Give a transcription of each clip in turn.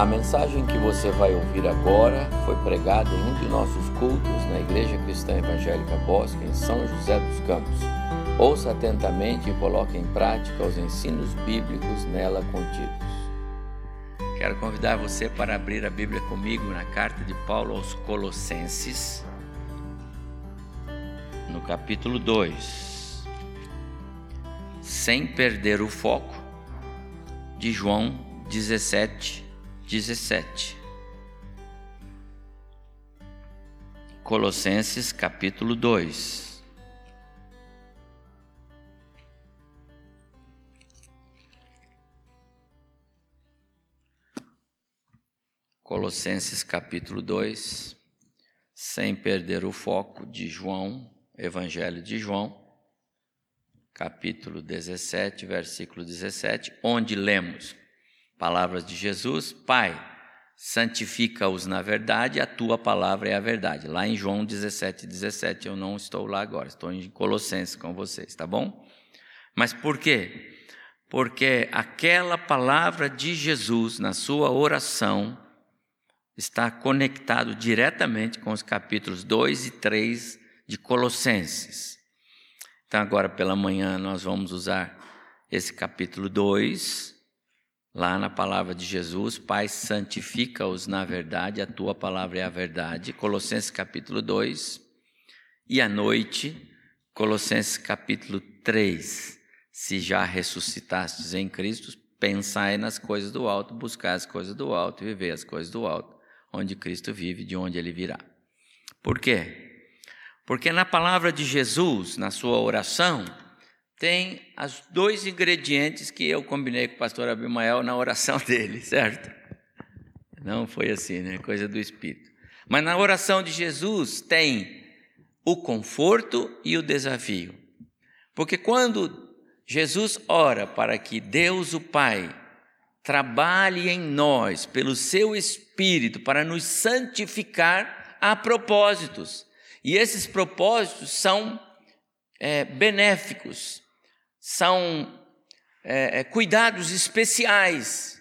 A mensagem que você vai ouvir agora foi pregada em um de nossos cultos na Igreja Cristã Evangélica Bosque, em São José dos Campos. Ouça atentamente e coloque em prática os ensinos bíblicos nela contidos. Quero convidar você para abrir a Bíblia comigo na carta de Paulo aos Colossenses, no capítulo 2. Sem perder o foco, de João 17, 17. Colossenses capítulo 2. Colossenses capítulo 2, sem perder o foco de João, Evangelho de João, capítulo 17, versículo 17, onde lemos Palavras de Jesus: Pai, santifica-os na verdade, a tua palavra é a verdade. Lá em João 17, 17, eu não estou lá agora, estou em Colossenses com vocês, tá bom? Mas por quê? Porque aquela palavra de Jesus na sua oração está conectado diretamente com os capítulos 2 e 3 de Colossenses. Então, agora pela manhã, nós vamos usar esse capítulo 2 Lá na palavra de Jesus, Pai, santifica-os na verdade, a tua palavra é a verdade. Colossenses capítulo 2. E à noite, Colossenses capítulo 3. Se já ressuscitastes em Cristo, pensai nas coisas do alto, buscai as coisas do alto viver as coisas do alto, onde Cristo vive, de onde ele virá. Por quê? Porque na palavra de Jesus, na sua oração, tem os dois ingredientes que eu combinei com o pastor Abimael na oração dele, certo? Não foi assim, né? Coisa do Espírito. Mas na oração de Jesus tem o conforto e o desafio. Porque quando Jesus ora para que Deus, o Pai, trabalhe em nós pelo seu Espírito para nos santificar, há propósitos. E esses propósitos são é, benéficos, são é, é, cuidados especiais.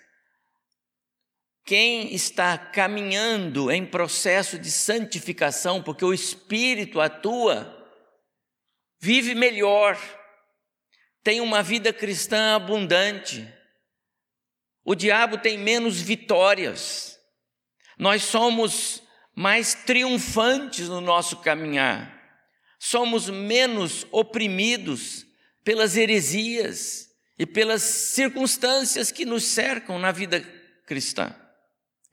Quem está caminhando em processo de santificação, porque o Espírito atua, vive melhor, tem uma vida cristã abundante. O diabo tem menos vitórias. Nós somos mais triunfantes no nosso caminhar. Somos menos oprimidos pelas heresias e pelas circunstâncias que nos cercam na vida cristã.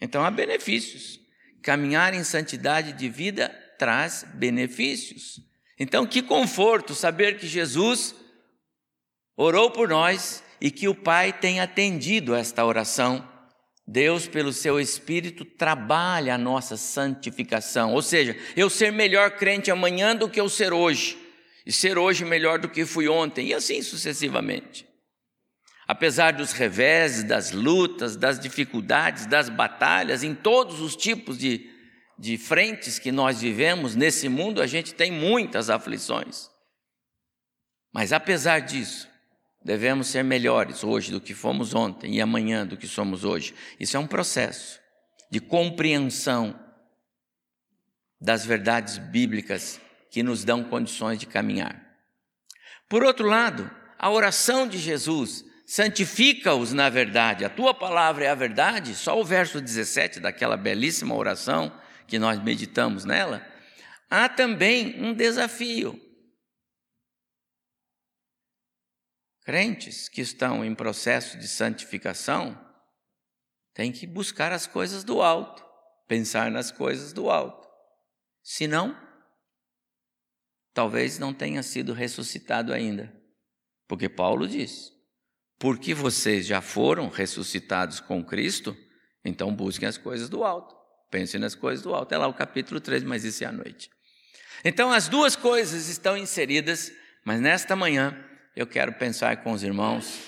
Então há benefícios. Caminhar em santidade de vida traz benefícios. Então, que conforto saber que Jesus orou por nós e que o Pai tem atendido esta oração. Deus, pelo seu Espírito, trabalha a nossa santificação. Ou seja, eu ser melhor crente amanhã do que eu ser hoje e ser hoje melhor do que fui ontem, e assim sucessivamente. Apesar dos reveses, das lutas, das dificuldades, das batalhas, em todos os tipos de, de frentes que nós vivemos nesse mundo, a gente tem muitas aflições. Mas apesar disso, devemos ser melhores hoje do que fomos ontem e amanhã do que somos hoje. Isso é um processo de compreensão das verdades bíblicas que nos dão condições de caminhar. Por outro lado, a oração de Jesus, santifica-os na verdade, a tua palavra é a verdade, só o verso 17 daquela belíssima oração que nós meditamos nela, há também um desafio. Crentes que estão em processo de santificação têm que buscar as coisas do alto, pensar nas coisas do alto. Senão, talvez não tenha sido ressuscitado ainda. Porque Paulo diz: porque vocês já foram ressuscitados com Cristo, então busquem as coisas do alto. Pensem nas coisas do alto. É lá o capítulo 3, mas isso é à noite. Então as duas coisas estão inseridas, mas nesta manhã eu quero pensar com os irmãos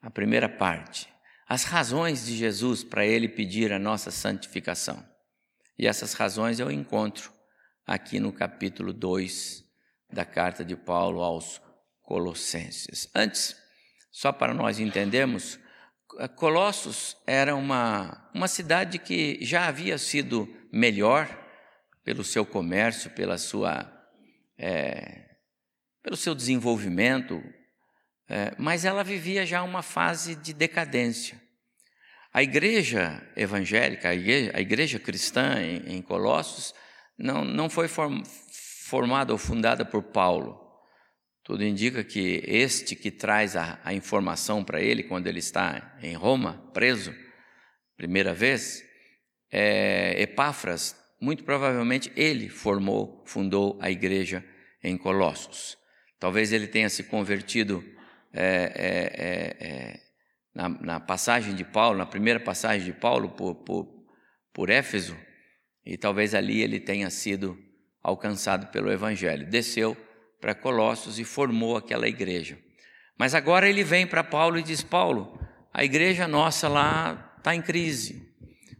a primeira parte. As razões de Jesus para ele pedir a nossa santificação. E essas razões eu encontro aqui no capítulo 2 da carta de Paulo aos Colossenses. Antes, só para nós entendermos Colossos era uma, uma cidade que já havia sido melhor pelo seu comércio, pela sua, é, pelo seu desenvolvimento, é, mas ela vivia já uma fase de decadência. A igreja evangélica, a igreja, a igreja cristã em, em, Colossos, não, não foi form, formada ou fundada por Paulo. Tudo indica que este que traz a, a informação para ele quando ele está em Roma, preso, primeira vez, é Epáfras, muito provavelmente ele formou, fundou a igreja em Colossos. Talvez ele tenha se convertido é, é, é, é, na, na, passagem de Paulo, na primeira passagem de Paulo por, por, por Éfeso, e talvez ali ele tenha sido alcançado pelo Evangelho. Desceu para Colossos e formou aquela igreja. Mas agora ele vem para Paulo e diz: Paulo, a igreja nossa lá está em crise.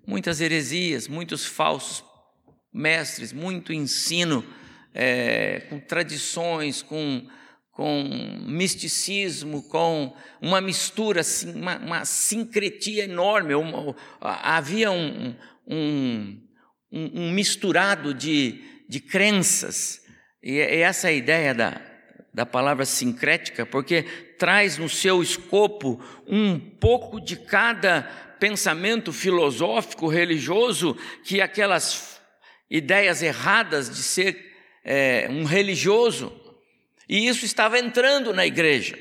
Muitas heresias, muitos falsos mestres, muito ensino é, com tradições, com, com misticismo, com uma mistura, uma, uma sincretia enorme. Uma, havia um, um, um, um misturado de, de crenças. E essa é a ideia da, da palavra sincrética, porque traz no seu escopo um pouco de cada pensamento filosófico, religioso, que aquelas ideias erradas de ser é, um religioso, e isso estava entrando na igreja.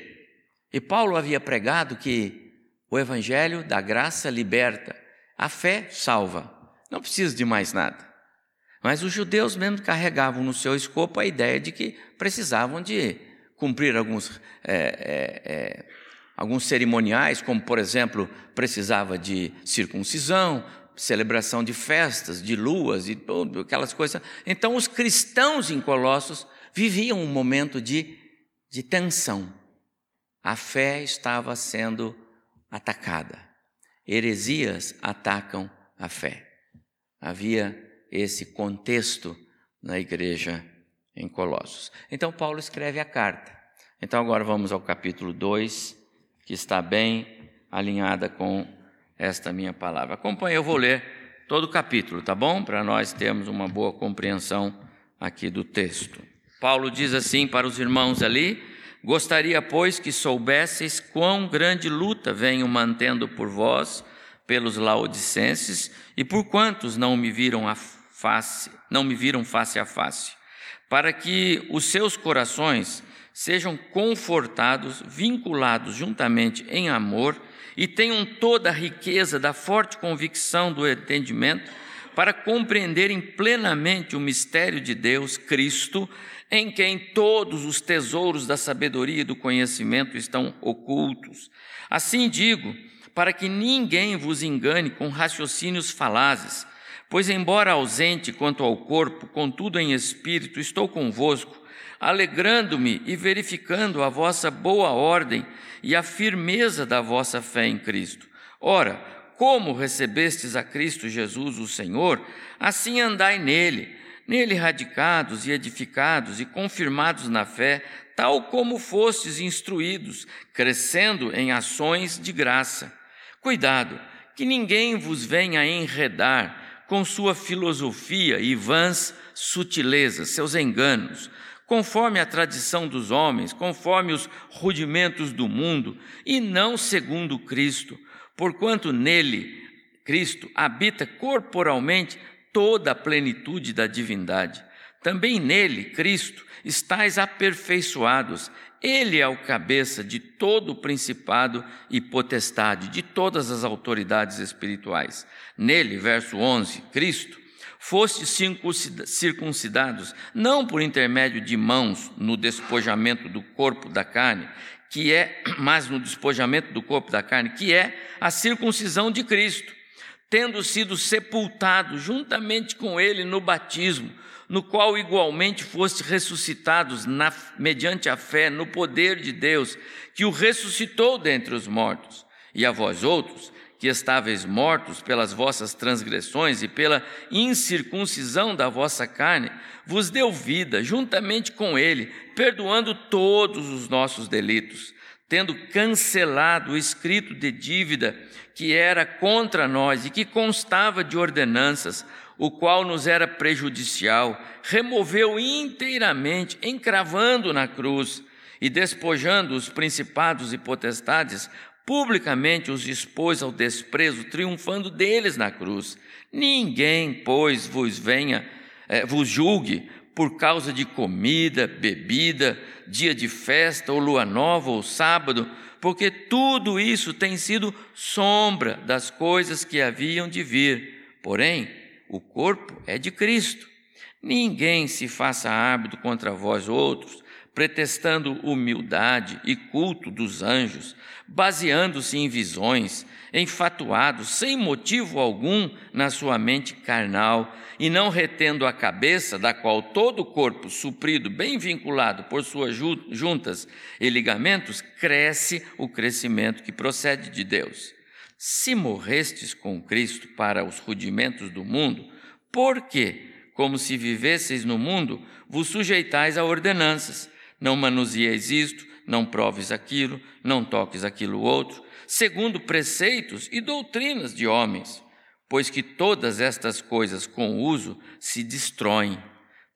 E Paulo havia pregado que o evangelho da graça liberta, a fé salva, não precisa de mais nada. Mas os judeus mesmo carregavam no seu escopo a ideia de que precisavam de cumprir alguns, é, é, é, alguns cerimoniais, como por exemplo, precisava de circuncisão, celebração de festas, de luas e tudo, aquelas coisas. Então, os cristãos em Colossos viviam um momento de, de tensão. A fé estava sendo atacada. Heresias atacam a fé. Havia esse contexto na igreja em Colossos. Então, Paulo escreve a carta. Então, agora vamos ao capítulo 2, que está bem alinhada com esta minha palavra. Acompanhe, eu vou ler todo o capítulo, tá bom? Para nós termos uma boa compreensão aqui do texto. Paulo diz assim para os irmãos ali: Gostaria, pois, que soubesseis quão grande luta venho mantendo por vós, pelos laodicenses, e por quantos não me viram a face, não me viram face a face, para que os seus corações sejam confortados, vinculados juntamente em amor e tenham toda a riqueza da forte convicção do entendimento para compreenderem plenamente o mistério de Deus, Cristo, em quem todos os tesouros da sabedoria e do conhecimento estão ocultos. Assim digo, para que ninguém vos engane com raciocínios falazes, pois, embora ausente quanto ao corpo, contudo em espírito, estou convosco alegrando-me e verificando a vossa boa ordem e a firmeza da vossa fé em Cristo. Ora, como recebestes a Cristo Jesus, o Senhor, assim andai nele, nele radicados e edificados e confirmados na fé, tal como fostes instruídos, crescendo em ações de graça. Cuidado, que ninguém vos venha enredar com sua filosofia e vãs sutilezas, seus enganos conforme a tradição dos homens, conforme os rudimentos do mundo, e não segundo Cristo, porquanto nele, Cristo, habita corporalmente toda a plenitude da divindade. Também nele, Cristo, estáis aperfeiçoados. Ele é o cabeça de todo o principado e potestade, de todas as autoridades espirituais. Nele, verso 11, Cristo fostes circuncidados, não por intermédio de mãos no despojamento do corpo da carne, que é, mas no despojamento do corpo da carne, que é a circuncisão de Cristo, tendo sido sepultado juntamente com ele no batismo, no qual igualmente fostes ressuscitados na, mediante a fé no poder de Deus, que o ressuscitou dentre os mortos. E a vós outros, que estáveis mortos pelas vossas transgressões e pela incircuncisão da vossa carne, vos deu vida juntamente com ele, perdoando todos os nossos delitos, tendo cancelado o escrito de dívida que era contra nós e que constava de ordenanças, o qual nos era prejudicial, removeu inteiramente, encravando na cruz e despojando os principados e potestades, publicamente os expôs ao desprezo, triunfando deles na cruz. Ninguém, pois, vos venha, eh, vos julgue por causa de comida, bebida, dia de festa, ou lua nova, ou sábado, porque tudo isso tem sido sombra das coisas que haviam de vir. Porém, o corpo é de Cristo. Ninguém se faça árbitro contra vós outros, pretextando humildade e culto dos anjos, baseando-se em visões, enfatuado, sem motivo algum na sua mente carnal, e não retendo a cabeça, da qual todo o corpo, suprido, bem vinculado por suas juntas e ligamentos, cresce o crescimento que procede de Deus. Se morrestes com Cristo para os rudimentos do mundo, por que, como se vivesseis no mundo, vos sujeitais a ordenanças? Não manusieis isto, não proves aquilo, não toques aquilo outro, segundo preceitos e doutrinas de homens, pois que todas estas coisas com uso se destroem.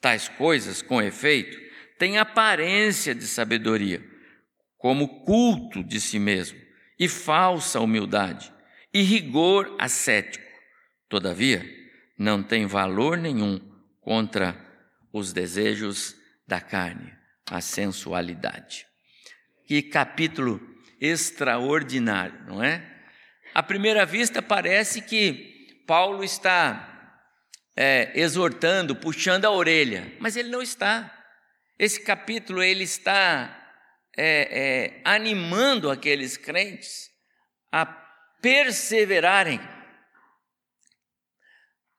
Tais coisas, com efeito, têm aparência de sabedoria, como culto de si mesmo, e falsa humildade, e rigor ascético. Todavia, não tem valor nenhum contra os desejos da carne, a sensualidade. Que capítulo extraordinário, não é? À primeira vista, parece que Paulo está é, exortando, puxando a orelha, mas ele não está. Esse capítulo ele está é, é, animando aqueles crentes a perseverarem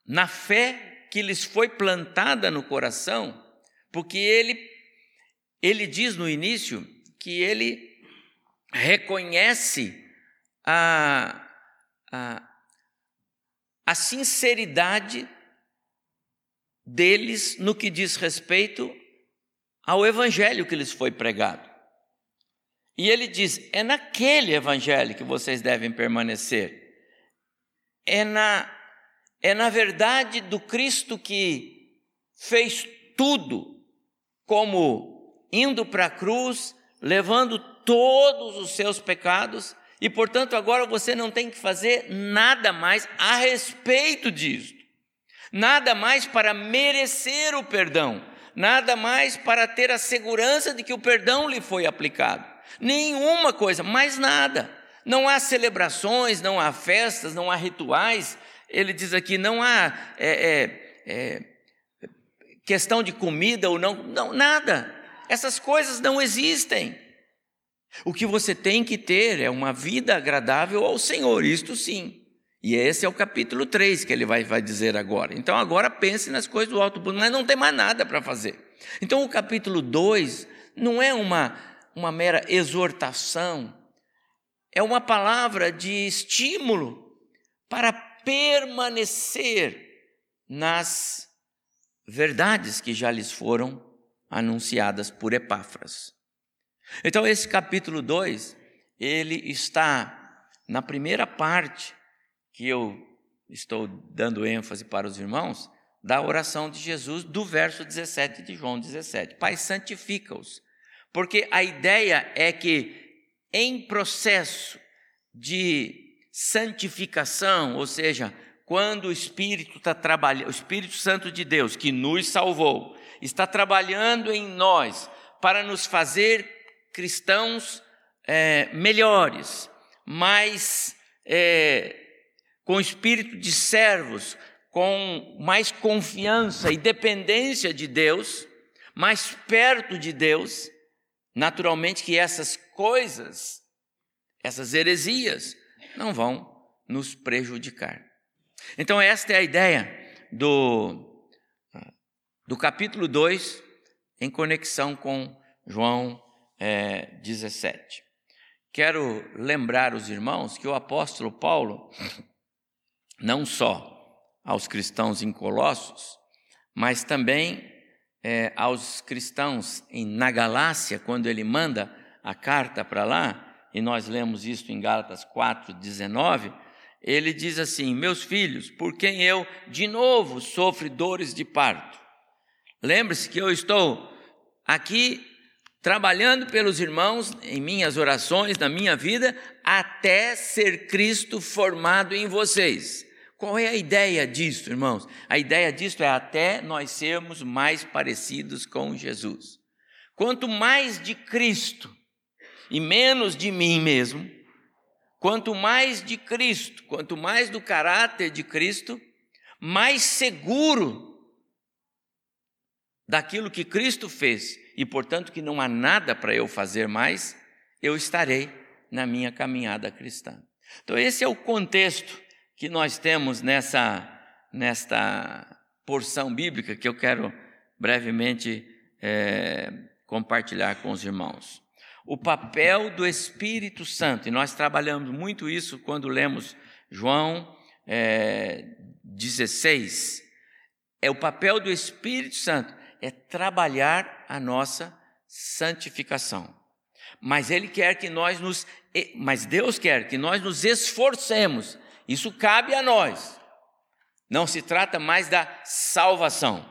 na fé que lhes foi plantada no coração, porque ele, ele diz no início que ele reconhece a, a, a sinceridade deles no que diz respeito ao evangelho que lhes foi pregado. E ele diz: é naquele evangelho que vocês devem permanecer, é na, é na verdade do Cristo que fez tudo, como indo para a cruz, levando todos os seus pecados, e portanto agora você não tem que fazer nada mais a respeito disso, nada mais para merecer o perdão, nada mais para ter a segurança de que o perdão lhe foi aplicado, nenhuma coisa, mais nada. Não há celebrações, não há festas, não há rituais. Ele diz aqui: não há é, é, é, questão de comida ou não, não, nada. Essas coisas não existem. O que você tem que ter é uma vida agradável ao Senhor, isto sim. E esse é o capítulo 3 que ele vai, vai dizer agora. Então agora pense nas coisas do alto, mas não tem mais nada para fazer. Então o capítulo 2 não é uma, uma mera exortação, é uma palavra de estímulo para permanecer nas verdades que já lhes foram anunciadas por Epáfras. Então, esse capítulo 2, ele está na primeira parte que eu estou dando ênfase para os irmãos, da oração de Jesus, do verso 17 de João 17. Pai, santifica-os. Porque a ideia é que, em processo de santificação, ou seja, quando o Espírito está trabalhando, o Espírito Santo de Deus, que nos salvou, está trabalhando em nós para nos fazer cristãos é, melhores, mais é, com espírito de servos, com mais confiança e dependência de Deus, mais perto de Deus, naturalmente que essas coisas, essas heresias, não vão nos prejudicar. Então, esta é a ideia do, do capítulo 2, em conexão com João é, 17. Quero lembrar os irmãos que o apóstolo Paulo, não só aos cristãos em Colossos, mas também é, aos cristãos em, na Galácia, quando ele manda a carta para lá, e nós lemos isso em Gálatas 4, 19, ele diz assim: Meus filhos, por quem eu de novo sofro dores de parto. Lembre-se que eu estou aqui trabalhando pelos irmãos em minhas orações, na minha vida, até ser Cristo formado em vocês. Qual é a ideia disso, irmãos? A ideia disso é até nós sermos mais parecidos com Jesus. Quanto mais de Cristo e menos de mim mesmo, quanto mais de Cristo, quanto mais do caráter de Cristo, mais seguro daquilo que Cristo fez e, portanto, que não há nada para eu fazer mais, eu estarei na minha caminhada cristã. Então, esse é o contexto que nós temos nessa nesta porção bíblica que eu quero brevemente é, compartilhar com os irmãos. O papel do Espírito Santo, e nós trabalhamos muito isso quando lemos João é, 16, é o papel do Espírito Santo é trabalhar a nossa santificação. Mas ele quer que nós nos mas Deus quer que nós nos esforcemos. Isso cabe a nós. Não se trata mais da salvação.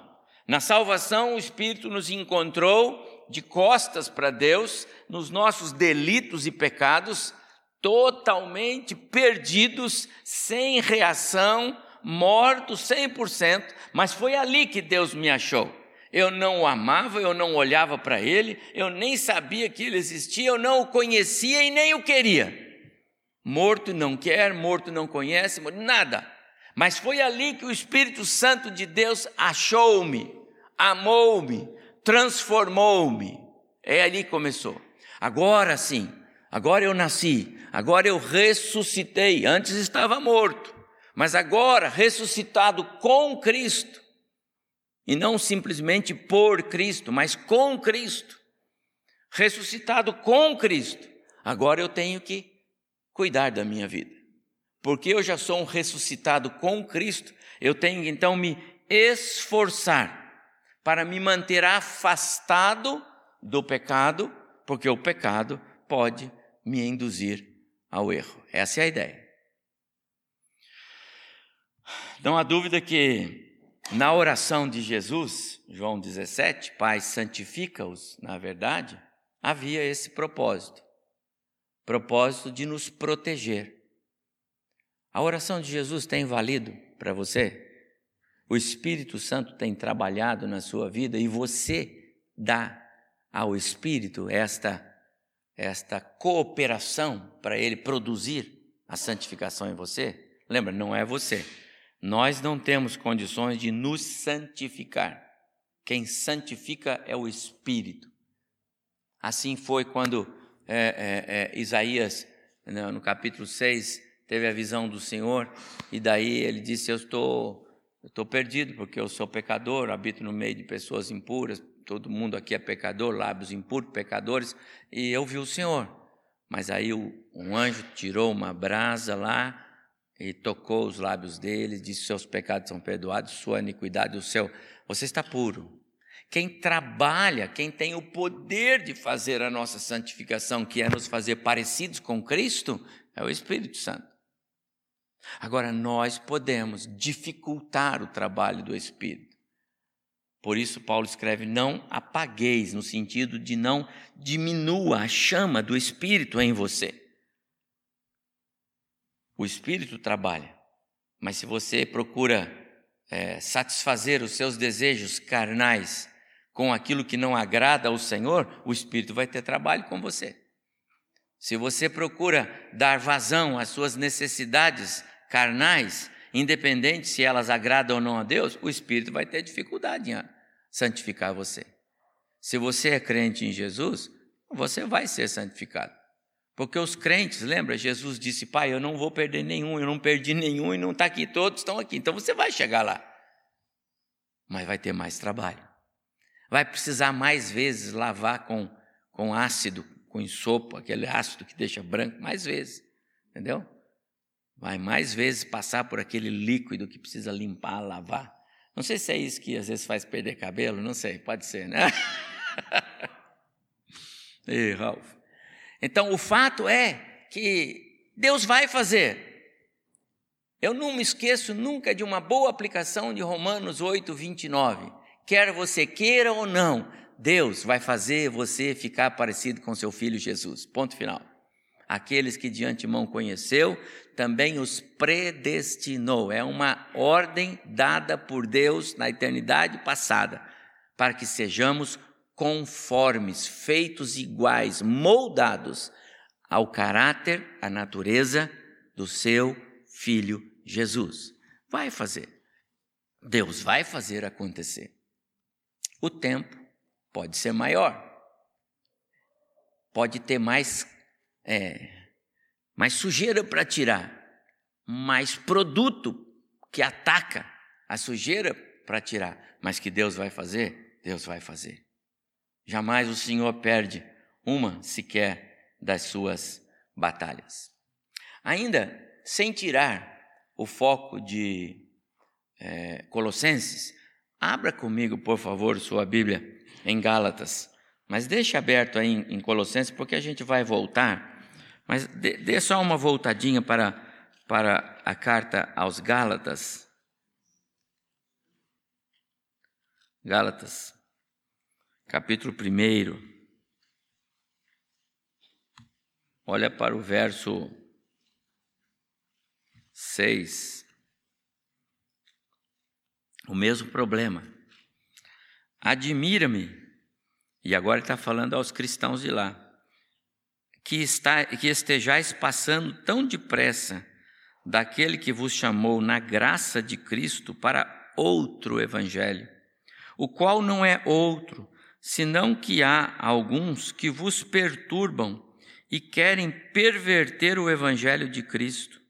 Na salvação, o Espírito nos encontrou de costas para Deus, nos nossos delitos e pecados, totalmente perdidos, sem reação, mortos 100%, mas foi ali que Deus me achou eu não o amava, eu não olhava para ele, eu nem sabia que ele existia, eu não o conhecia e nem o queria. Morto não quer, morto não conhece, nada. Mas foi ali que o Espírito Santo de Deus achou-me, amou-me, transformou-me. É ali que começou. Agora sim, agora eu nasci, agora eu ressuscitei. Antes estava morto, mas agora ressuscitado com Cristo e não simplesmente por Cristo, mas com Cristo, ressuscitado com Cristo. Agora eu tenho que cuidar da minha vida. Porque eu já sou um ressuscitado com Cristo, eu tenho que então me esforçar para me manter afastado do pecado, porque o pecado pode me induzir ao erro. Essa é a ideia. Não há dúvida que na oração de Jesus, João 17, Pai, santifica-os, na verdade, havia esse propósito propósito de nos proteger. A oração de Jesus tem valido para você? O Espírito Santo tem trabalhado na sua vida e você dá ao Espírito esta, esta cooperação para ele produzir a santificação em você? Lembra, não é você, nós não temos condições de nos santificar. Quem santifica é o Espírito. Assim foi quando é, é, é, Isaías, né, no capítulo 6, teve a visão do Senhor, e daí ele disse: Eu estou, eu estou perdido, porque eu sou pecador, habito no meio de pessoas impuras, todo mundo aqui é pecador, lábios impuros, pecadores, e eu vi o Senhor. Mas aí um anjo tirou uma brasa lá, e tocou os lábios dele, disse: Seus pecados são perdoados, sua iniquidade, o seu. Você está puro. Quem trabalha, quem tem o poder de fazer a nossa santificação, que é nos fazer parecidos com Cristo, é o Espírito Santo. Agora, nós podemos dificultar o trabalho do Espírito. Por isso, Paulo escreve: não apagueis, no sentido de não diminua a chama do Espírito em você. O Espírito trabalha, mas se você procura é, satisfazer os seus desejos carnais com aquilo que não agrada ao Senhor, o Espírito vai ter trabalho com você. Se você procura dar vazão às suas necessidades carnais, independente se elas agradam ou não a Deus, o Espírito vai ter dificuldade em santificar você. Se você é crente em Jesus, você vai ser santificado. Porque os crentes, lembra? Jesus disse: Pai, eu não vou perder nenhum, eu não perdi nenhum e não está aqui, todos estão aqui. Então você vai chegar lá. Mas vai ter mais trabalho. Vai precisar mais vezes lavar com, com ácido, com ensopo, aquele ácido que deixa branco, mais vezes. Entendeu? Vai mais vezes passar por aquele líquido que precisa limpar, lavar. Não sei se é isso que às vezes faz perder cabelo, não sei, pode ser, né? Ei, Ralph. Então, o fato é que Deus vai fazer. Eu não me esqueço nunca de uma boa aplicação de Romanos 8, 29. Quer você queira ou não, Deus vai fazer você ficar parecido com seu filho Jesus. Ponto final. Aqueles que de antemão conheceu, também os predestinou. É uma ordem dada por Deus na eternidade passada, para que sejamos conformes, feitos iguais, moldados ao caráter, à natureza do seu filho Jesus. Vai fazer. Deus vai fazer acontecer. O tempo pode ser maior, pode ter mais, é, mais sujeira para tirar, mais produto que ataca a sujeira para tirar, mas que Deus vai fazer, Deus vai fazer. Jamais o Senhor perde uma sequer das suas batalhas. Ainda sem tirar o foco de é, Colossenses, abra comigo, por favor, sua Bíblia em Gálatas. Mas deixe aberto aí em, Colossenses, porque a gente vai voltar. Mas dê, dê só uma voltadinha para, para a carta aos Gálatas. Gálatas, capítulo 1. Olha para o verso 6. O mesmo problema. Admira-me, e agora está falando aos cristãos de lá, que, está, que estejais passando tão depressa daquele que vos chamou na graça de Cristo para outro evangelho, o qual não é outro, senão que há alguns que vos perturbam e querem perverter o evangelho de Cristo.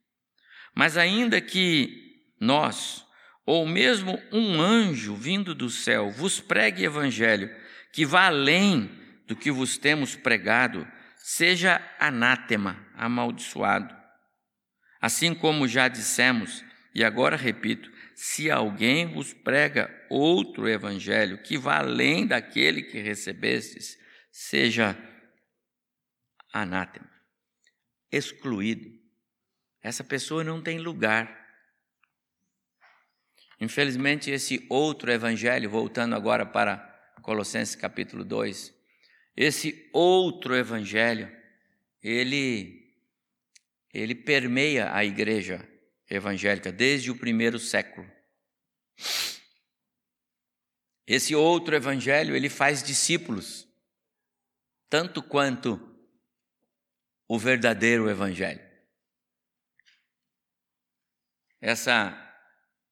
Mas ainda que nós, ou mesmo um anjo vindo do céu, vos pregue evangelho que vá além do que vos temos pregado, seja anátema, amaldiçoado. Assim como já dissemos, e agora repito, se alguém vos prega outro evangelho que vá além daquele que recebestes, seja anátema, excluído. Essa pessoa não tem lugar. Infelizmente, esse outro evangelho, voltando agora para Colossenses capítulo 2, esse outro evangelho, ele ele permeia a igreja evangélica desde o primeiro século. Esse outro evangelho, ele faz discípulos, tanto quanto o verdadeiro evangelho essa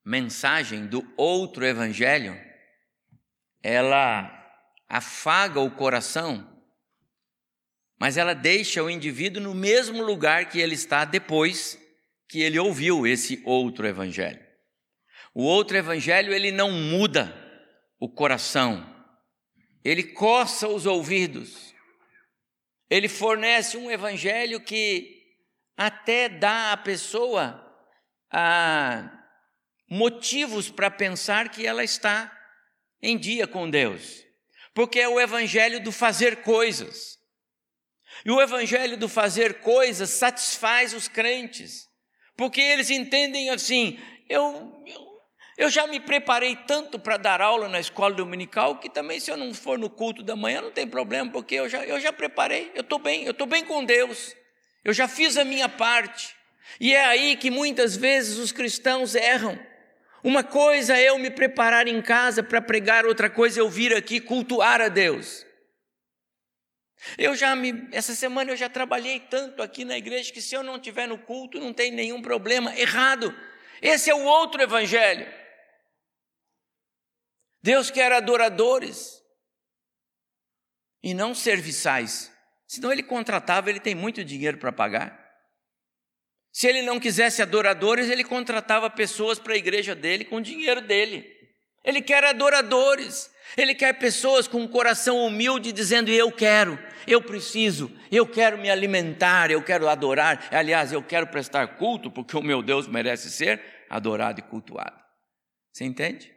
mensagem do outro evangelho, ela afaga o coração, mas ela deixa o indivíduo no mesmo lugar que ele está depois que ele ouviu esse outro evangelho. O outro evangelho, ele não muda o coração, ele coça os ouvidos, ele fornece um evangelho que até dá à pessoa ah, motivos para pensar que ela está em dia com Deus, porque é o evangelho do fazer coisas. E o evangelho do fazer coisas satisfaz os crentes, porque eles entendem assim: eu, eu, eu já me preparei tanto para dar aula na escola dominical que também, se eu não for no culto da manhã, não tem problema, porque eu já, eu já preparei, eu estou bem, eu estou bem com Deus, eu já fiz a minha parte. E é aí que muitas vezes os cristãos erram. Uma coisa é eu me preparar em casa para pregar, outra coisa é eu vir aqui cultuar a Deus. Eu já me, essa semana eu já trabalhei tanto aqui na igreja que se eu não estiver no culto não tem nenhum problema. Errado. Esse é o outro evangelho. Deus quer adoradores e não serviçais. Senão ele contratava, ele tem muito dinheiro para pagar. Se ele não quisesse adoradores, ele contratava pessoas para a igreja dele com o dinheiro dele. Ele quer adoradores. Ele quer pessoas com um coração humilde dizendo: Eu quero, eu preciso, eu quero me alimentar, eu quero adorar. Aliás, eu quero prestar culto, porque o meu Deus merece ser adorado e cultuado. Você entende?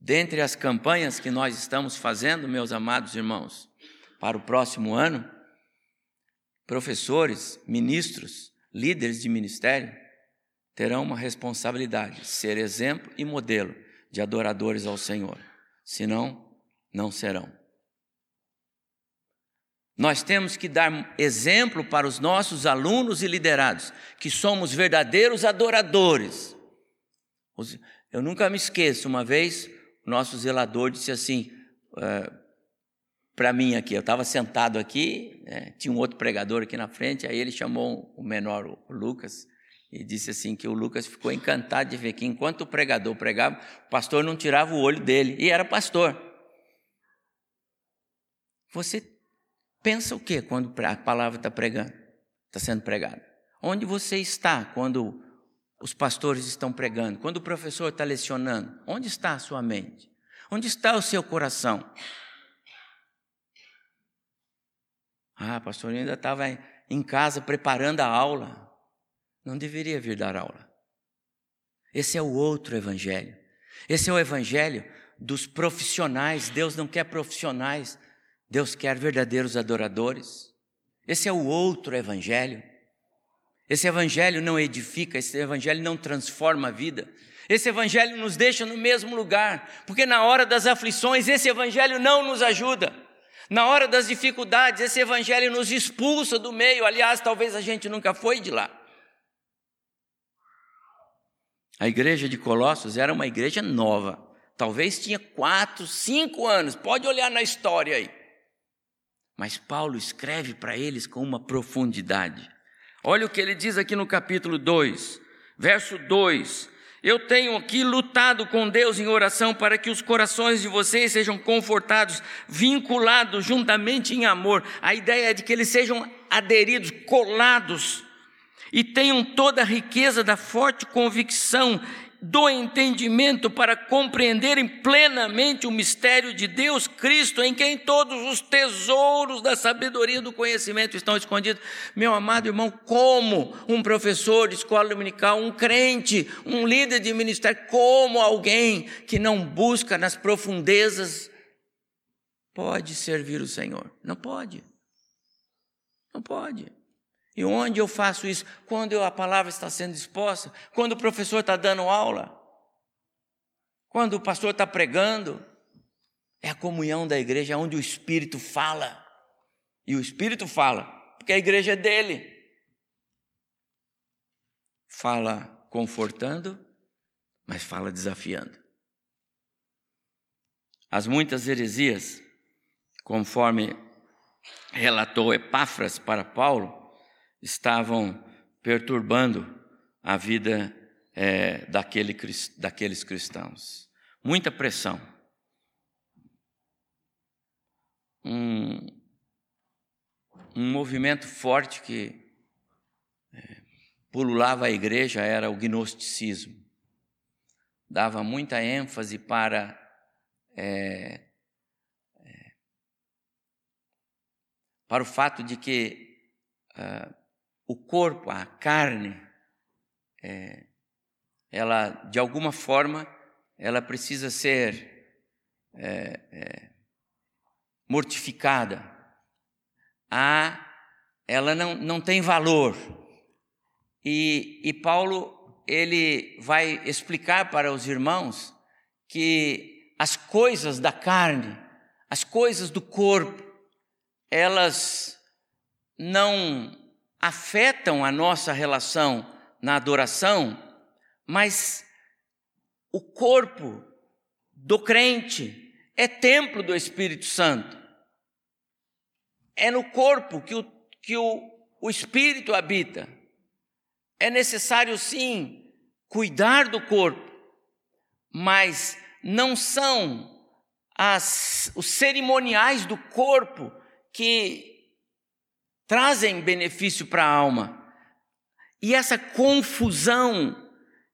Dentre as campanhas que nós estamos fazendo, meus amados irmãos, para o próximo ano, professores, ministros, líderes de ministério terão uma responsabilidade, ser exemplo e modelo de adoradores ao Senhor. Senão, não serão. Nós temos que dar exemplo para os nossos alunos e liderados, que somos verdadeiros adoradores. Eu nunca me esqueço, uma vez, o nosso zelador disse assim uh, para mim aqui, eu estava sentado aqui, né, tinha um outro pregador aqui na frente, aí ele chamou o menor, o Lucas, e disse assim que o Lucas ficou encantado de ver que enquanto o pregador pregava, o pastor não tirava o olho dele, e era pastor. Você pensa o que quando a palavra está pregando, está sendo pregada? Onde você está quando os pastores estão pregando, quando o professor está lecionando? Onde está a sua mente? Onde está o seu coração? Ah, pastor, eu ainda estava em casa preparando a aula não deveria vir dar aula. Esse é o outro evangelho. Esse é o evangelho dos profissionais. Deus não quer profissionais, Deus quer verdadeiros adoradores. Esse é o outro evangelho. Esse evangelho não edifica, esse evangelho não transforma a vida. Esse evangelho nos deixa no mesmo lugar, porque na hora das aflições esse evangelho não nos ajuda. Na hora das dificuldades esse evangelho nos expulsa do meio. Aliás, talvez a gente nunca foi de lá. A igreja de Colossos era uma igreja nova, talvez tinha quatro, cinco anos, pode olhar na história aí. Mas Paulo escreve para eles com uma profundidade. Olha o que ele diz aqui no capítulo 2, verso 2: Eu tenho aqui lutado com Deus em oração para que os corações de vocês sejam confortados, vinculados juntamente em amor. A ideia é de que eles sejam aderidos, colados e tenham toda a riqueza da forte convicção do entendimento para compreenderem plenamente o mistério de Deus Cristo, em quem todos os tesouros da sabedoria e do conhecimento estão escondidos. Meu amado irmão, como um professor de escola dominical, um crente, um líder de ministério, como alguém que não busca nas profundezas pode servir o Senhor? Não pode. Não pode. E onde eu faço isso? Quando a palavra está sendo exposta, quando o professor está dando aula, quando o pastor está pregando. É a comunhão da igreja onde o Espírito fala. E o Espírito fala, porque a igreja é dele. Fala confortando, mas fala desafiando. As muitas heresias, conforme relatou Epáfras para Paulo, estavam perturbando a vida é, daquele, daqueles cristãos. Muita pressão. Um, um movimento forte que é, pululava a igreja era o gnosticismo. Dava muita ênfase para é, é, para o fato de que uh, o corpo, a carne, é, ela de alguma forma ela precisa ser é, é, mortificada. A, ela não, não tem valor. E, e Paulo ele vai explicar para os irmãos que as coisas da carne, as coisas do corpo, elas não afetam a nossa relação na adoração, mas o corpo do crente é templo do Espírito Santo. É no corpo que o, que o, o Espírito habita. É necessário, sim, cuidar do corpo, mas não são as, os cerimoniais do corpo que trazem benefício para a alma. E essa confusão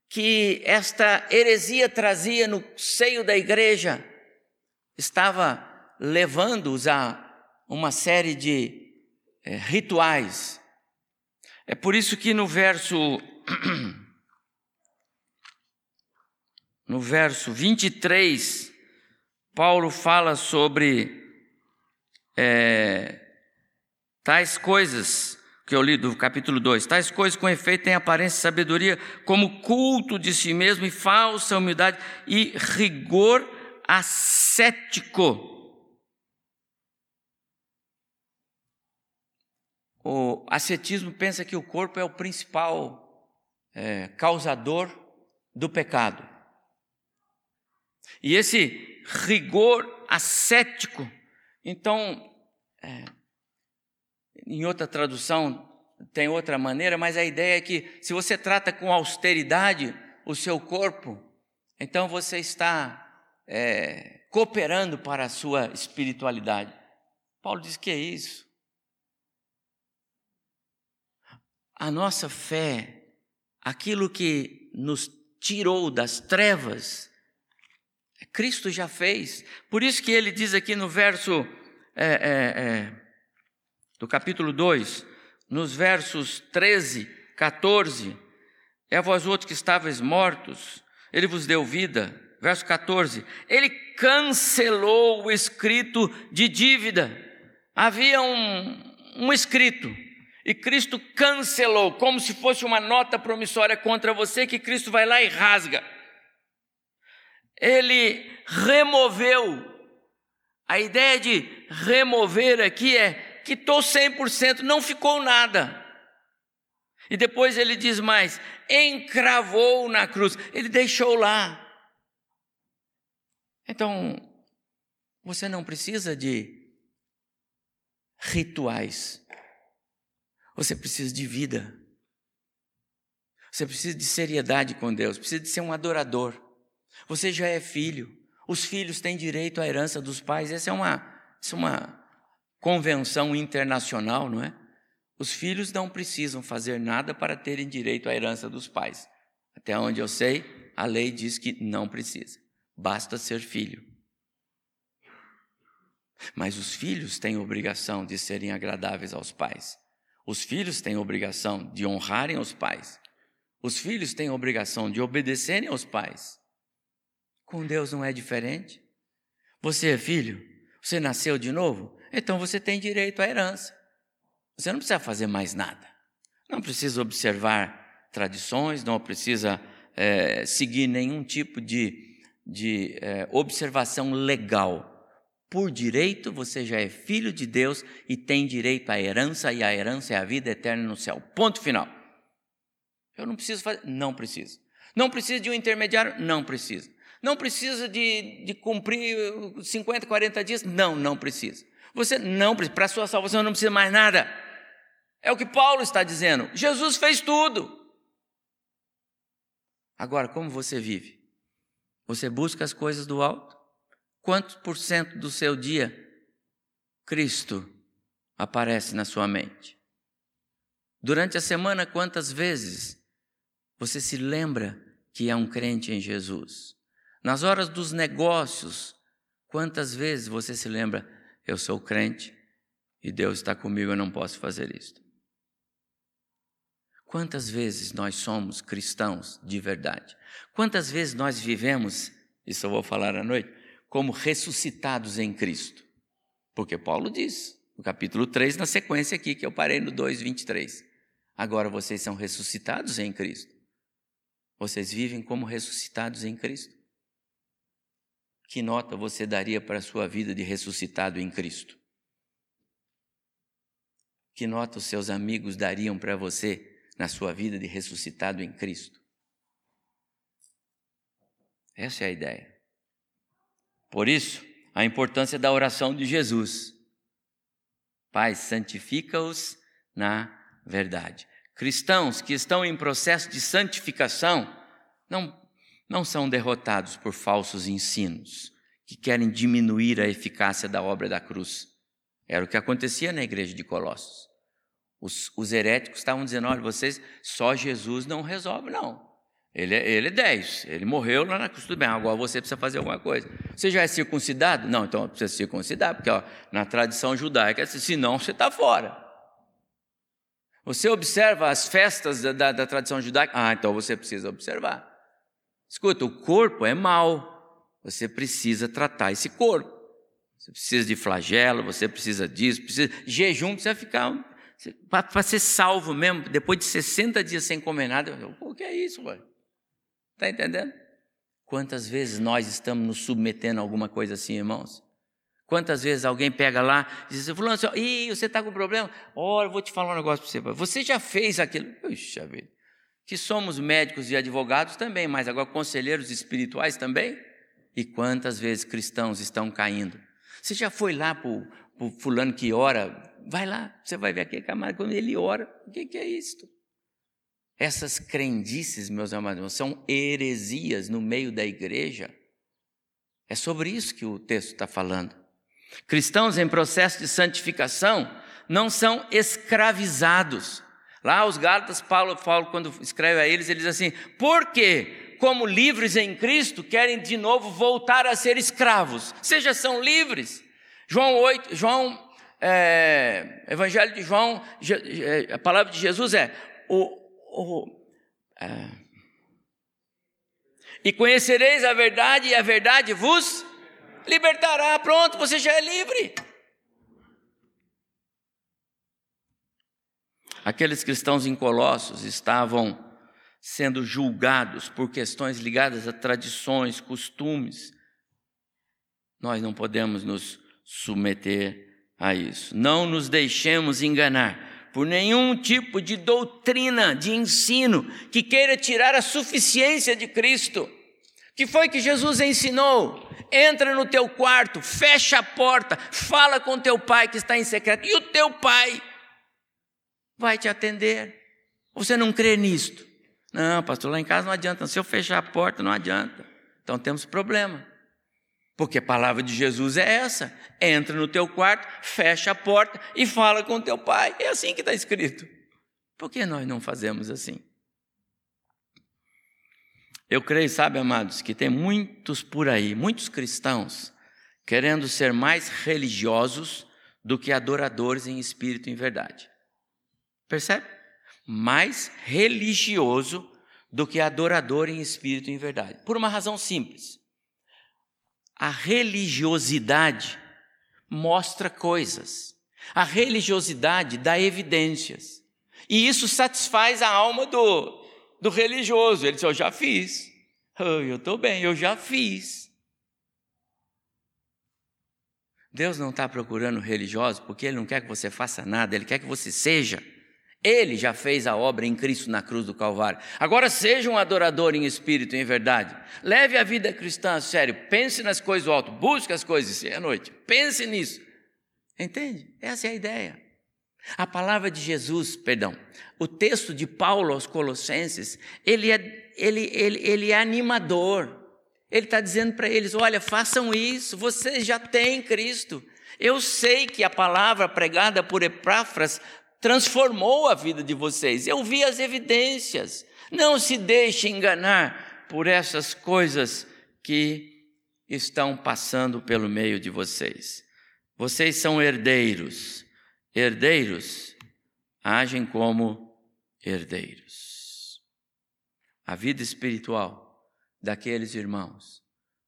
que esta heresia trazia no seio da igreja estava levando-os a uma série de é, rituais. É por isso que no verso no verso 23, Paulo fala sobre é, tais coisas que eu li do capítulo 2. Tais coisas com efeito têm aparência de sabedoria, como culto de si mesmo e falsa humildade e rigor ascético. O ascetismo pensa que o corpo é o principal é, causador do pecado. E esse rigor ascético, então, é, em outra tradução tem outra maneira, mas a ideia é que se você trata com austeridade o seu corpo, então você está é, cooperando para a sua espiritualidade. Paulo diz que é isso. A nossa fé, aquilo que nos tirou das trevas, Cristo já fez. Por isso que ele diz aqui no verso é, é, é do capítulo 2, nos versos 13, 14, é vós outros que estáveis mortos, ele vos deu vida. Verso 14, ele cancelou o escrito de dívida. Havia um, um escrito, e Cristo cancelou, como se fosse uma nota promissória contra você, que Cristo vai lá e rasga. Ele removeu. A ideia de remover aqui é quitou 100%, não ficou nada. E depois ele diz mais: encravou na cruz, ele deixou lá. Então, você não precisa de rituais, você precisa de vida. Você precisa de seriedade com Deus, precisa de ser um adorador. Você já é filho. Os filhos têm direito à herança dos pais. Essa é uma, essa é uma convenção internacional, não é? Os filhos não precisam fazer nada para terem direito à herança dos pais. Até onde eu sei, a lei diz que não precisa. Basta ser filho. Mas os filhos têm obrigação de serem agradáveis aos pais. Os filhos têm obrigação de honrarem os pais. Os filhos têm obrigação de obedecerem aos pais. Com Deus não é diferente. Você é filho? Você nasceu de novo? Então você tem direito à herança. Você não precisa fazer mais nada. Não precisa observar tradições, não precisa é, seguir nenhum tipo de, de é, observação legal. Por direito, você já é filho de Deus e tem direito à herança, e a herança é a vida eterna no céu. Ponto final. Eu não preciso fazer. Não preciso. Não precisa de um intermediário? Não precisa. Não precisa de, de cumprir 50, 40 dias? Não, não precisa. Você não precisa, para a sua salvação não precisa mais nada. É o que Paulo está dizendo. Jesus fez tudo. Agora, como você vive? Você busca as coisas do alto? Quantos por cento do seu dia Cristo aparece na sua mente? Durante a semana, quantas vezes você se lembra que é um crente em Jesus? Nas horas dos negócios, quantas vezes você se lembra, eu sou crente e Deus está comigo, eu não posso fazer isto. Quantas vezes nós somos cristãos de verdade? Quantas vezes nós vivemos, isso eu vou falar à noite, como ressuscitados em Cristo? Porque Paulo diz, no capítulo 3, na sequência aqui, que eu parei no 2, 23. Agora vocês são ressuscitados em Cristo. Vocês vivem como ressuscitados em Cristo. Que nota você daria para a sua vida de ressuscitado em Cristo? Que nota os seus amigos dariam para você na sua vida de ressuscitado em Cristo? Essa é a ideia. Por isso, a importância da oração de Jesus. Pai, santifica-os na verdade. Cristãos que estão em processo de santificação não não são derrotados por falsos ensinos que querem diminuir a eficácia da obra da cruz. Era o que acontecia na igreja de Colossos. Os, os heréticos estavam dizendo: olha, vocês, só Jesus não resolve, não. Ele, é, ele é 10, ele morreu lá na cruz, tudo bem, agora você precisa fazer alguma coisa. Você já é circuncidado? Não, então precisa circuncidar, porque ó, na tradição judaica, senão você está fora. Você observa as festas da, da, da tradição judaica? Ah, então você precisa observar. Escuta, o corpo é mal. Você precisa tratar esse corpo. Você precisa de flagelo, você precisa disso, precisa jejum, precisa ficar para ser salvo mesmo, depois de 60 dias sem comer nada, o que é isso, ué? Está entendendo? Quantas vezes nós estamos nos submetendo a alguma coisa assim, irmãos? Quantas vezes alguém pega lá e diz, fulano, assim, Ih, você está com problema? Olha, eu vou te falar um negócio para você. Você já fez aquilo? Puxa vida. Que somos médicos e advogados também, mas agora conselheiros espirituais também? E quantas vezes cristãos estão caindo? Você já foi lá para o fulano que ora? Vai lá, você vai ver aquele camarada, quando ele ora, o que, que é isto? Essas crendices, meus amados, são heresias no meio da igreja. É sobre isso que o texto está falando. Cristãos em processo de santificação não são escravizados. Lá os Gálatas, Paulo, Paulo, quando escreve a eles, ele diz assim: porque, como livres em Cristo, querem de novo voltar a ser escravos. Seja são livres. João 8, João, é, Evangelho de João, é, a palavra de Jesus é: o, o é, e conhecereis a verdade, e a verdade vos libertará. Pronto, você já é livre. Aqueles cristãos em Colossos estavam sendo julgados por questões ligadas a tradições, costumes. Nós não podemos nos submeter a isso. Não nos deixemos enganar por nenhum tipo de doutrina, de ensino que queira tirar a suficiência de Cristo. Que foi que Jesus ensinou? entra no teu quarto, fecha a porta, fala com teu pai que está em secreto, e o teu pai vai te atender. Você não crê nisto? Não, pastor, lá em casa não adianta. Se eu fechar a porta, não adianta. Então temos problema. Porque a palavra de Jesus é essa: entra no teu quarto, fecha a porta e fala com teu pai. É assim que está escrito. Por que nós não fazemos assim? Eu creio, sabe, amados, que tem muitos por aí, muitos cristãos, querendo ser mais religiosos do que adoradores em espírito e em verdade. Percebe? Mais religioso do que adorador em espírito e em verdade. Por uma razão simples. A religiosidade mostra coisas. A religiosidade dá evidências. E isso satisfaz a alma do, do religioso. Ele disse: Eu já fiz. Eu estou bem, eu já fiz. Deus não está procurando religiosos porque Ele não quer que você faça nada, Ele quer que você seja. Ele já fez a obra em Cristo na cruz do Calvário. Agora seja um adorador em espírito e em verdade. Leve a vida cristã a sério. Pense nas coisas do alto. Busque as coisas à noite. Pense nisso. Entende? Essa é a ideia. A palavra de Jesus, perdão, o texto de Paulo aos Colossenses, ele é, ele, ele, ele é animador. Ele está dizendo para eles: olha, façam isso, vocês já têm Cristo. Eu sei que a palavra pregada por Epáfras transformou a vida de vocês. Eu vi as evidências. Não se deixe enganar por essas coisas que estão passando pelo meio de vocês. Vocês são herdeiros herdeiros agem como herdeiros. A vida espiritual daqueles irmãos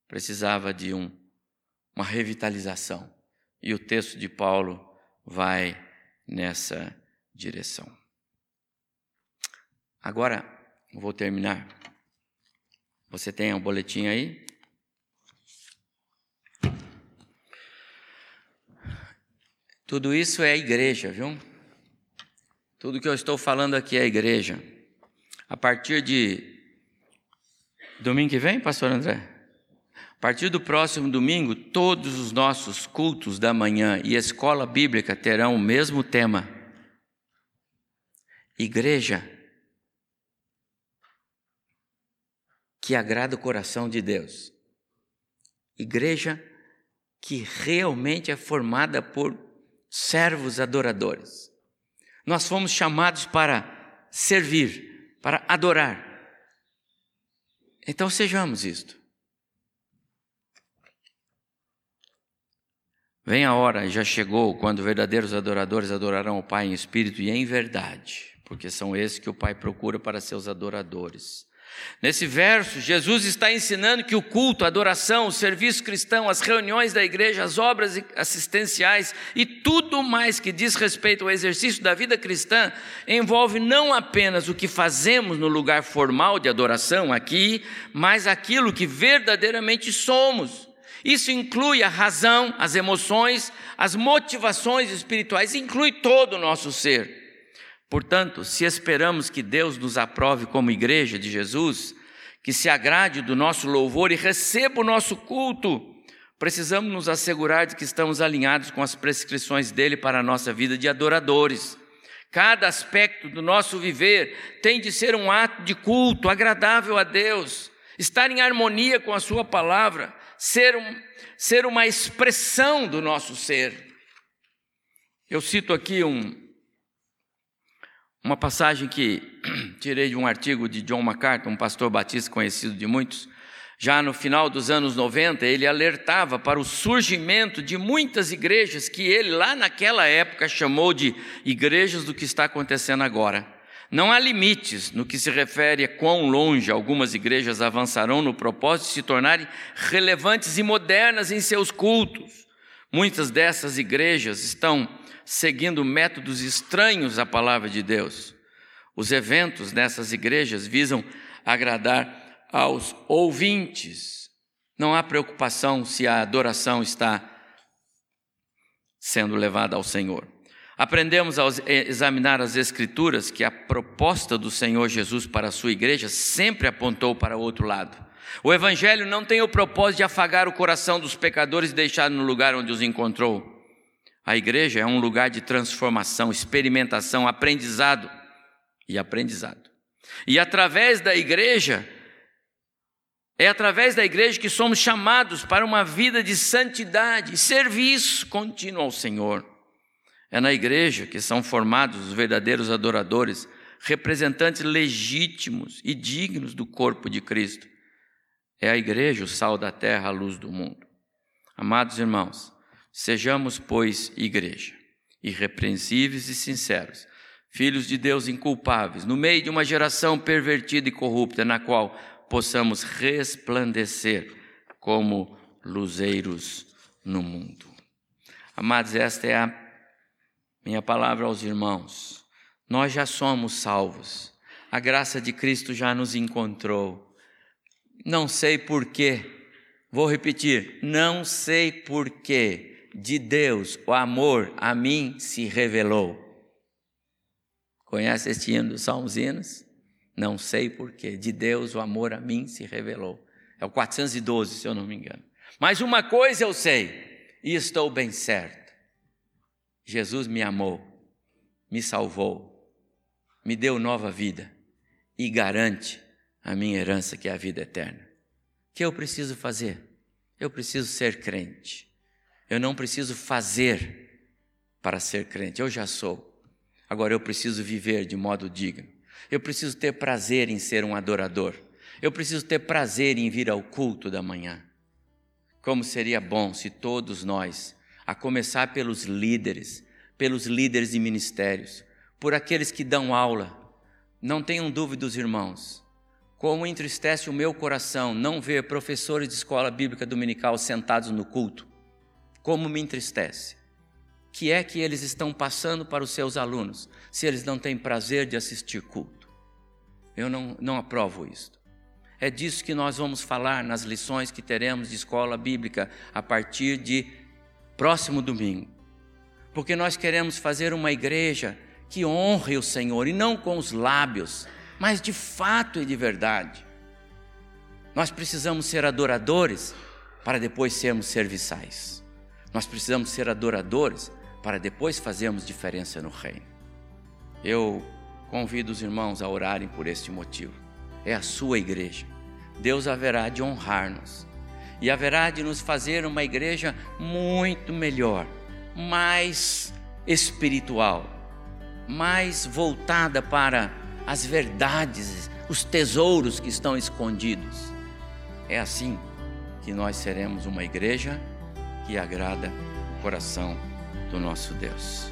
precisava de um, uma revitalização. E o texto de Paulo vai nessa direção. Agora, vou terminar. Você tem um boletim aí? Tudo isso é igreja, viu? Tudo que eu estou falando aqui é igreja. A partir de domingo que vem, pastor André? A partir do próximo domingo, todos os nossos cultos da manhã e escola bíblica terão o mesmo tema. Igreja que agrada o coração de Deus. Igreja que realmente é formada por servos adoradores. Nós fomos chamados para servir, para adorar. Então sejamos isto. Vem a hora, já chegou, quando verdadeiros adoradores adorarão o Pai em espírito e em verdade, porque são esses que o Pai procura para seus adoradores. Nesse verso, Jesus está ensinando que o culto, a adoração, o serviço cristão, as reuniões da igreja, as obras assistenciais e tudo mais que diz respeito ao exercício da vida cristã envolve não apenas o que fazemos no lugar formal de adoração aqui, mas aquilo que verdadeiramente somos. Isso inclui a razão, as emoções, as motivações espirituais, inclui todo o nosso ser. Portanto, se esperamos que Deus nos aprove como igreja de Jesus, que se agrade do nosso louvor e receba o nosso culto, precisamos nos assegurar de que estamos alinhados com as prescrições dele para a nossa vida de adoradores. Cada aspecto do nosso viver tem de ser um ato de culto agradável a Deus, estar em harmonia com a Sua palavra, ser, um, ser uma expressão do nosso ser. Eu cito aqui um, uma passagem que tirei de um artigo de John MacArthur, um pastor batista conhecido de muitos. Já no final dos anos 90, ele alertava para o surgimento de muitas igrejas que ele, lá naquela época, chamou de igrejas do que está acontecendo agora. Não há limites no que se refere a quão longe algumas igrejas avançarão no propósito de se tornarem relevantes e modernas em seus cultos. Muitas dessas igrejas estão seguindo métodos estranhos à palavra de Deus. Os eventos nessas igrejas visam agradar aos ouvintes. Não há preocupação se a adoração está sendo levada ao Senhor. Aprendemos a examinar as Escrituras que a proposta do Senhor Jesus para a sua igreja sempre apontou para o outro lado. O Evangelho não tem o propósito de afagar o coração dos pecadores e deixar no lugar onde os encontrou. A igreja é um lugar de transformação, experimentação, aprendizado e aprendizado. E através da igreja, é através da igreja que somos chamados para uma vida de santidade, serviço contínuo ao Senhor. É na igreja que são formados os verdadeiros adoradores, representantes legítimos e dignos do corpo de Cristo. É a igreja o sal da terra, a luz do mundo. Amados irmãos, Sejamos, pois, igreja, irrepreensíveis e sinceros, filhos de Deus inculpáveis, no meio de uma geração pervertida e corrupta, na qual possamos resplandecer como luzeiros no mundo. Amados, esta é a minha palavra aos irmãos. Nós já somos salvos. A graça de Cristo já nos encontrou. Não sei porquê. Vou repetir, não sei porquê de Deus, o amor a mim se revelou. Conhece este hino dos Salmos Hinos? Não sei porquê. De Deus o amor a mim se revelou. É o 412, se eu não me engano. Mas uma coisa eu sei, e estou bem certo: Jesus me amou, me salvou, me deu nova vida e garante a minha herança, que é a vida eterna. O que eu preciso fazer? Eu preciso ser crente. Eu não preciso fazer para ser crente, eu já sou. Agora eu preciso viver de modo digno. Eu preciso ter prazer em ser um adorador. Eu preciso ter prazer em vir ao culto da manhã. Como seria bom se todos nós, a começar pelos líderes, pelos líderes de ministérios, por aqueles que dão aula, não tenham dúvidas, irmãos, como entristece o meu coração não ver professores de escola bíblica dominical sentados no culto, como me entristece. Que é que eles estão passando para os seus alunos, se eles não têm prazer de assistir culto? Eu não, não aprovo isto. É disso que nós vamos falar nas lições que teremos de escola bíblica a partir de próximo domingo. Porque nós queremos fazer uma igreja que honre o Senhor e não com os lábios, mas de fato e de verdade. Nós precisamos ser adoradores para depois sermos serviçais. Nós precisamos ser adoradores para depois fazermos diferença no reino. Eu convido os irmãos a orarem por este motivo. É a sua igreja. Deus haverá de honrar-nos e haverá de nos fazer uma igreja muito melhor, mais espiritual, mais voltada para as verdades, os tesouros que estão escondidos. É assim que nós seremos uma igreja que agrada o coração do nosso Deus.